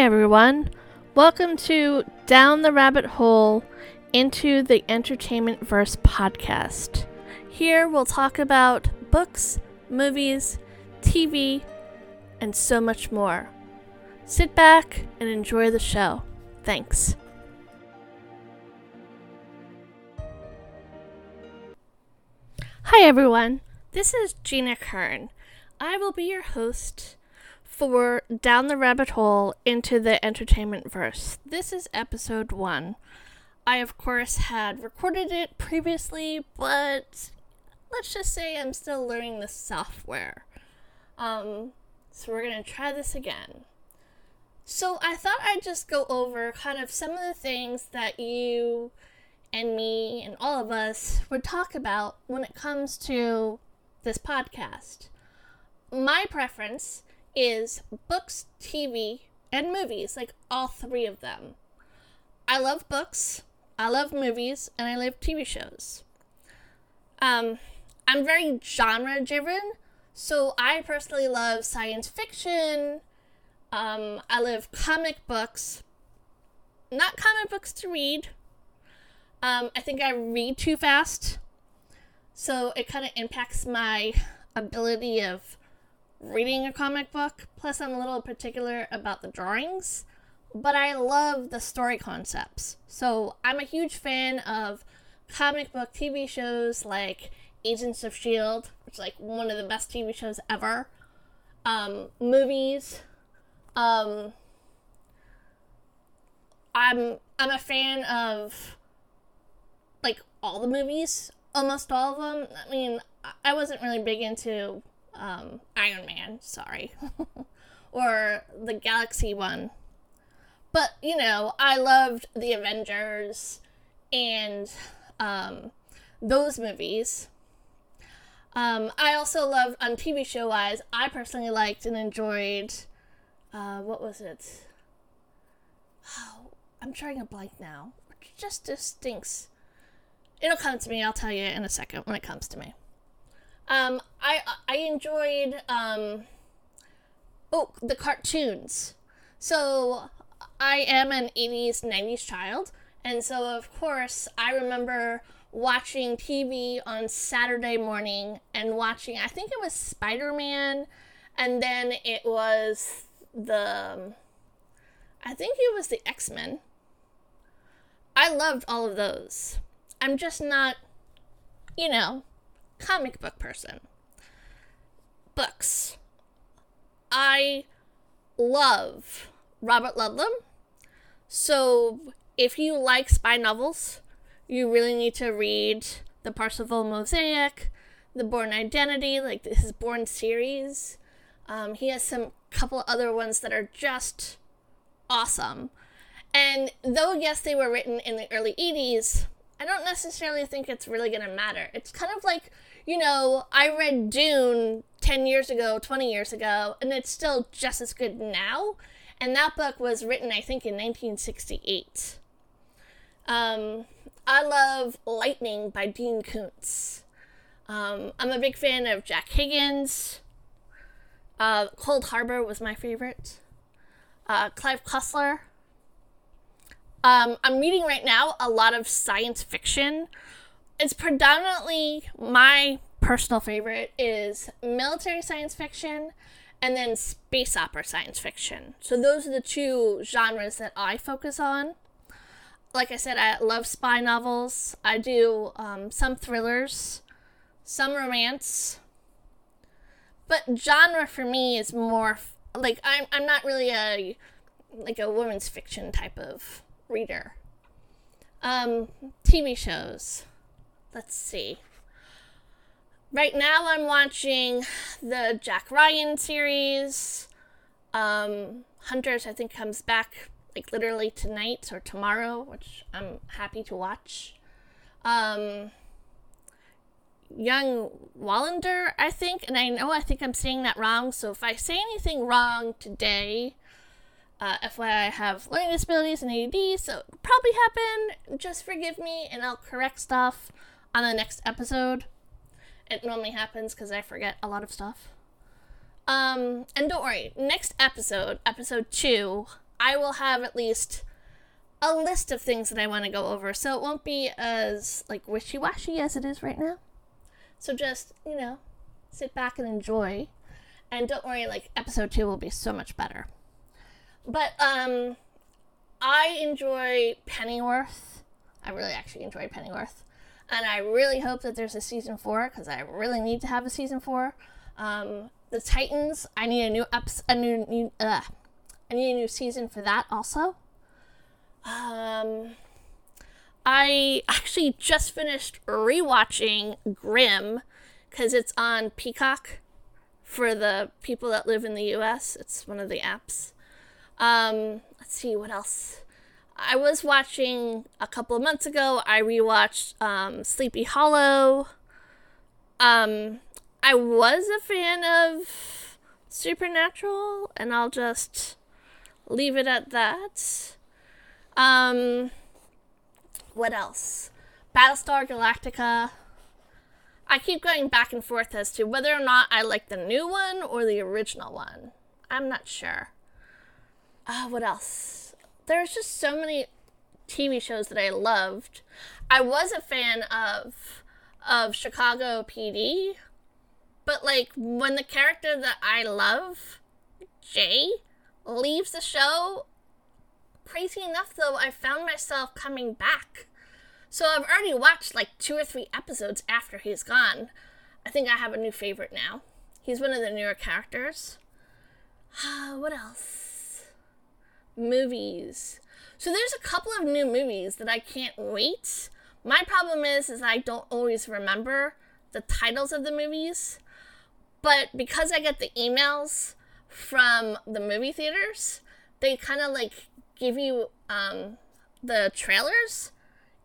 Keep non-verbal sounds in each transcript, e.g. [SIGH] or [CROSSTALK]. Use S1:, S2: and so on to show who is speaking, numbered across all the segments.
S1: Everyone. Welcome to Down the Rabbit Hole into the Entertainment Verse podcast. Here we'll talk about books, movies, TV, and so much more. Sit back and enjoy the show. Thanks. Hi, everyone. This is Gina Kern. I will be your host for Down the Rabbit Hole into the Entertainment Verse. This is episode one. I, of course, had recorded it previously, but let's just say I'm still learning the software. Um, so we're going to try this again. So I thought I'd just go over kind of some of the things that you and me and all of us would talk about when it comes to this podcast. My preference is books, TV, and movies, like all three of them. I love books, I love movies, and I love TV shows. Um, I'm very genre driven, so I personally love science fiction. Um, I love comic books, not comic books to read. Um, I think I read too fast, so it kind of impacts my ability of reading a comic book. Plus, I'm a little particular about the drawings, but I love the story concepts. So, I'm a huge fan of comic book TV shows like Agents of S.H.I.E.L.D., which is like one of the best TV shows ever. Um, movies. Um, I'm I'm a fan of like all the movies, almost all of them. I mean, I wasn't really big into um, Iron Man, sorry, [LAUGHS] or the Galaxy one. But, you know, I loved the Avengers and um, those movies. Um, I also loved, on TV show wise, I personally liked and enjoyed, uh, what was it? Oh, I'm trying a blank now. Just stinks. It'll come to me, I'll tell you in a second when it comes to me. Um, I I enjoyed um, oh the cartoons. So I am an 80s 90s child, and so of course I remember watching TV on Saturday morning and watching I think it was Spider-Man and then it was the I think it was the X-Men. I loved all of those. I'm just not you know, comic book person. Books. I love Robert Ludlum. So if you like spy novels, you really need to read the Parsifal Mosaic, the Bourne Identity, like his Bourne series. Um, he has some couple other ones that are just awesome. And though, yes, they were written in the early 80s, I don't necessarily think it's really going to matter. It's kind of like you know, I read Dune 10 years ago, 20 years ago, and it's still just as good now. And that book was written, I think, in 1968. Um, I love Lightning by Dean Koontz. Um, I'm a big fan of Jack Higgins. Uh, Cold Harbor was my favorite. Uh, Clive Cussler. Um, I'm reading right now a lot of science fiction it's predominantly my personal favorite is military science fiction and then space opera science fiction. So those are the two genres that I focus on. Like I said, I love spy novels. I do um, some thrillers, some romance. But genre for me is more like I'm I'm not really a like a women's fiction type of reader. Um, TV shows let's see. Right now, I'm watching the Jack Ryan series. Um, Hunters, I think, comes back like literally tonight or tomorrow, which I'm happy to watch. Um, Young Wallander, I think, and I know I think I'm saying that wrong. So if I say anything wrong today, uh, FYI, I have learning disabilities and ADD, so it probably happen. Just forgive me, and I'll correct stuff on the next episode. It normally happens because I forget a lot of stuff. Um, and don't worry, next episode, episode two, I will have at least a list of things that I want to go over, so it won't be as like wishy-washy as it is right now. So just, you know, sit back and enjoy. And don't worry, like episode 2 will be so much better. But um I enjoy Pennyworth. I really actually enjoy Pennyworth. And I really hope that there's a season 4 cuz I really need to have a season 4. Um the Titans, I need a new ups a new, new uh I need a new season for that also. Um, I actually just finished rewatching Grimm because it's on Peacock for the people that live in the US. It's one of the apps. Um, let's see what else. I was watching a couple of months ago. I rewatched um, Sleepy Hollow. Um, I was a fan of Supernatural, and I'll just leave it at that. Um, what else? Battlestar Galactica. I keep going back and forth as to whether or not I like the new one or the original one. I'm not sure. Uh, what else? There's just so many TV shows that I loved. I was a fan of of Chicago PD, but like when the character that I love, Jay, leaves the show, crazy enough though, I found myself coming back. So I've already watched like two or three episodes after he's gone. I think I have a new favorite now. He's one of the newer characters. [SIGHS] what else? Movies. So there's a couple of new movies that I can't wait. My problem is is I don't always remember the titles of the movies. But because I get the emails from the movie theaters, they kind of like give you um, the trailers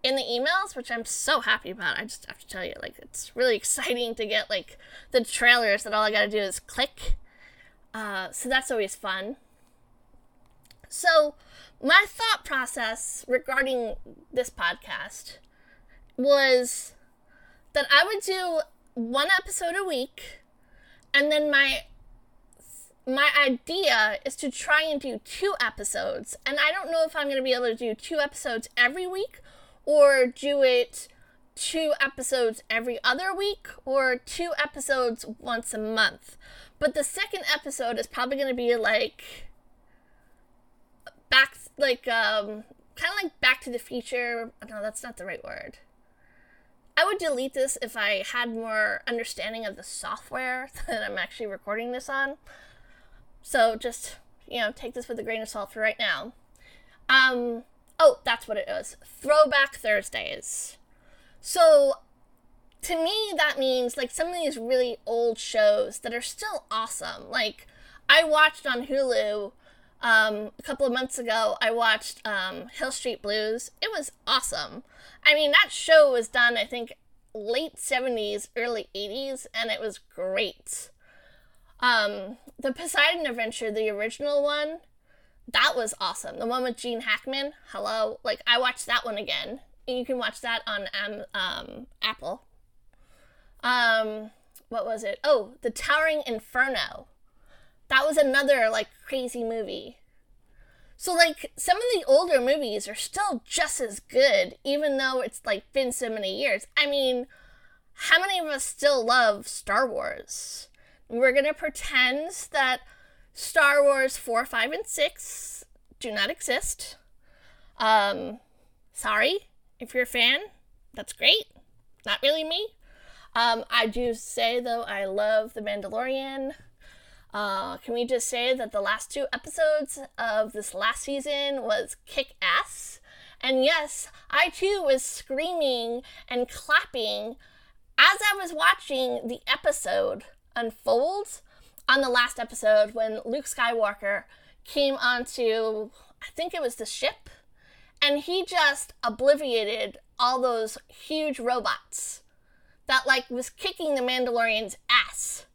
S1: in the emails, which I'm so happy about. I just have to tell you, like, it's really [LAUGHS] exciting to get like the trailers that all I gotta do is click. Uh, so that's always fun. So, my thought process regarding this podcast was that I would do one episode a week, and then my my idea is to try and do two episodes. And I don't know if I'm going to be able to do two episodes every week or do it two episodes every other week or two episodes once a month. But the second episode is probably going to be like back like um kind of like back to the future. No, that's not the right word. I would delete this if I had more understanding of the software [LAUGHS] that I'm actually recording this on. So just, you know, take this with a grain of salt for right now. Um, oh, that's what it is. Throwback Thursdays. So to me, that means like some of these really old shows that are still awesome. Like I watched on Hulu um, a couple of months ago. I watched um, Hill Street Blues. It was awesome. I mean, that show was done, I think, late 70s, early 80s, and it was great. Um, the Poseidon Adventure, the original one, that was awesome. The one with Gene Hackman, hello. Like, I watched that one again. You can watch that on um, Apple. Um, what was it? Oh, The Towering Inferno. That was another, like, crazy movie. So, like, some of the older movies are still just as good, even though it's, like, been so many years. I mean, how many of us still love Star Wars? We're to pretend that Star Wars 4, 5, and 6 do not exist. Um, sorry if you're a fan. That's great. Not really me. Um, I do say, though, I love The Mandalorian. Uh, can we just say that the last two episodes of this last season was kick ass? And yes, I too was screaming and clapping as I was watching the episode unfolds on the last episode when Luke Skywalker came onto, I think it was the ship, and he just obliterated all those huge robots that like was kicking the Mandalorian's ass.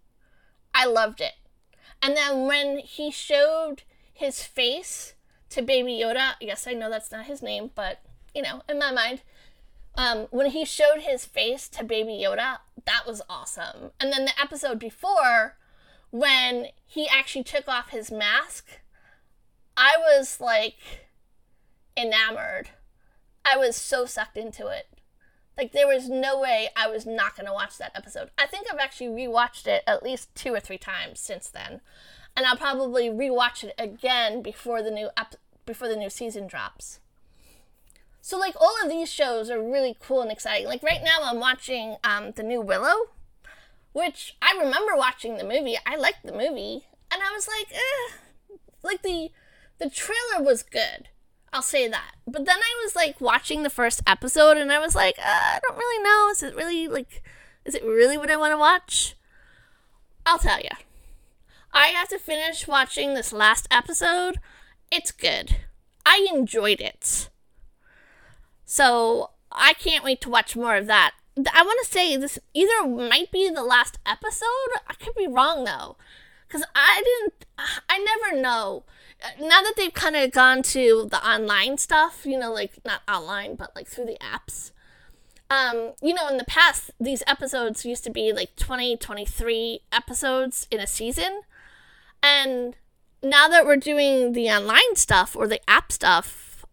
S1: I loved it. And then when he showed his face to Baby Yoda, yes, I know that's not his name, but you know, in my mind, um, when he showed his face to Baby Yoda, that was awesome. And then the episode before, when he actually took off his mask, I was like enamored. I was so sucked into it. Like there was no way I was not going to watch that episode. I think I've actually rewatched it at least two or three times since then. And I'll probably rewatch it again before the new ep- before the new season drops. So like all of these shows are really cool and exciting. Like right now I'm watching um, the new Willow, which I remember watching the movie. I liked the movie, and I was like, eh. like the the trailer was good. I'll say that. But then I was like watching the first episode, and I was like, uh, I don't really know. Is it really like, is it really what I want to watch? I'll tell you. I have to finish watching this last episode. It's good. I enjoyed it. So I can't wait to watch more of that. I want to say this either might be the last episode. I could be wrong though, because I didn't. I never know. Now that they've kind of gone to the online stuff, you know, like not online, but like through the apps. Um, you know, in the past, these episodes used to be like 20, 23 episodes in a season. And now that we're doing the online stuff or the app stuff,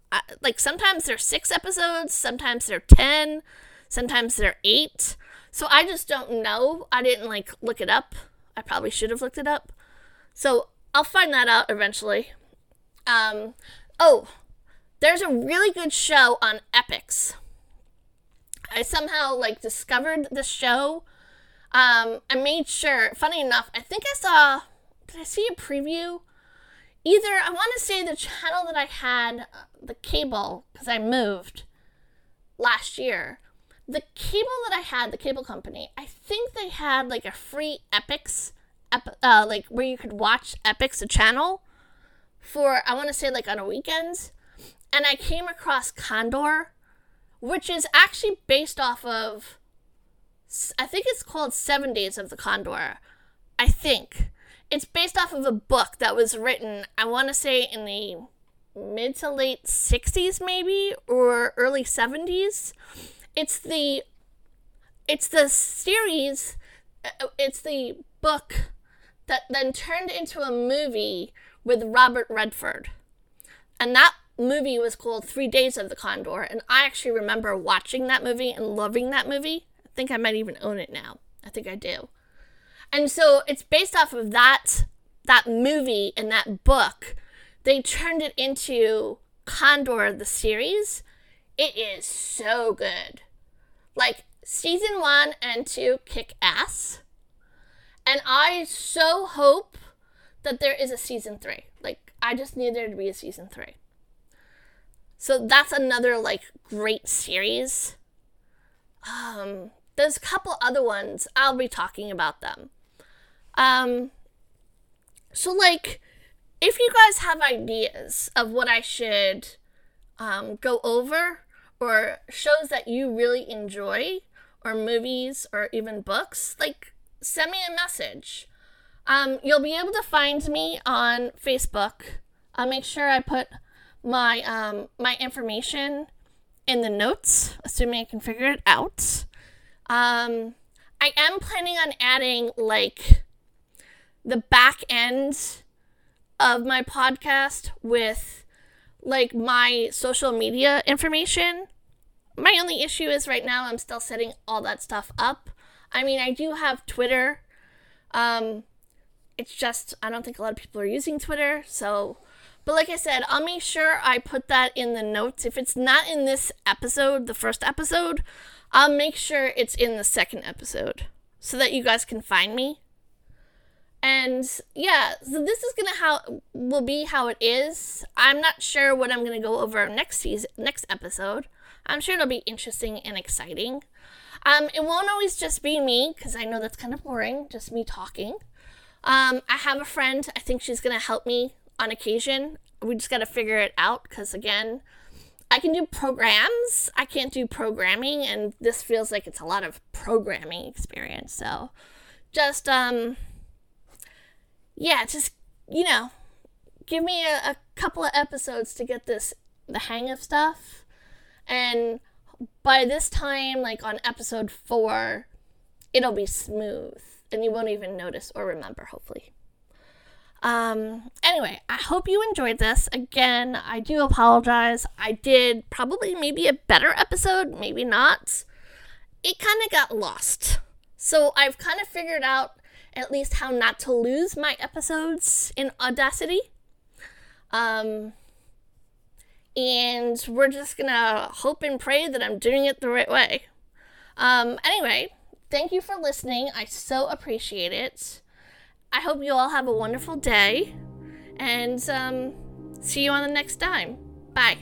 S1: like sometimes they're six episodes, sometimes they're 10, sometimes they're eight. So I just don't know. I didn't like look it up. I probably should have looked it up. So I'll find that out eventually. Um, oh, there's a really good show on Epix. I somehow like discovered the show. Um, I made sure. Funny enough, I think I saw. Did I see a preview? either I want to say the channel that I had, the cable, because I moved last year. The cable that I had, the cable company, I think they had like a free Epix, uh, like where you could watch Epix, the channel, for I want to say like on a weekend. And I came across Condor, which is actually based off of, I think it's called Seven Days of the Condor. I think it's based off of a book that was written, I want to say, in the mid to late 60s, maybe, or early 70s. It's the it's the series uh, it's the book that then turned into a movie with Robert Redford. And that movie was called Three Days of the Condor. And I actually remember watching that movie and loving that movie. I think I might even own it now. I think I do. And so it's based off of that that movie and that book. They turned it into Condor the series. It is so good. Like season 1 and 2 kick ass. And I so hope that there is a season 3. Like I just need there to be a season 3. So that's another like great series. Um there's a couple other ones. I'll be talking about them. Um, so, like, if you guys have ideas of what I should um, go over, or shows that you really enjoy, or movies, or even books, like, send me a message. Um, you'll be able to find me on Facebook. I'll make sure I put my um, my information in the notes, assuming I can figure it out. Um, I am planning on adding like the back end of my podcast with like my social media information. My only issue is right now I'm still setting all that stuff up. I mean, I do have Twitter. Um, it's just I don't think a lot of people are using Twitter, so but like I said, I'll make sure I put that in the notes. If it's not in this episode, the first episode, I'll make sure it's in the second episode so that you guys can find me. And yeah, so this is gonna how will be how it is. I'm not sure what I'm gonna go over next season, next episode. I'm sure it'll be interesting and exciting. Um, it won't always just be me because I know that's kind of boring, just me talking. Um, I have a friend. I think she's gonna help me on occasion. We just gotta figure it out because again, I can do programs. I can't do programming, and this feels like it's a lot of programming experience. So, just um yeah, just, you know, give me a, a couple of episodes to get this, the hang of stuff. And by this time, like on episode four, it'll be smooth and you won't even notice or remember, hopefully. Um, anyway, I hope you enjoyed this. Again, I do apologize. I did probably maybe a better episode, maybe not. It kind of got lost. So I've kind of figured out at least how not to lose my episodes in Audacity. Um, and we're just gonna hope and pray that I'm doing it the right way. Um, anyway, thank you for listening. I so appreciate it. I hope you all have a wonderful day and um, see you on the next time. Bye.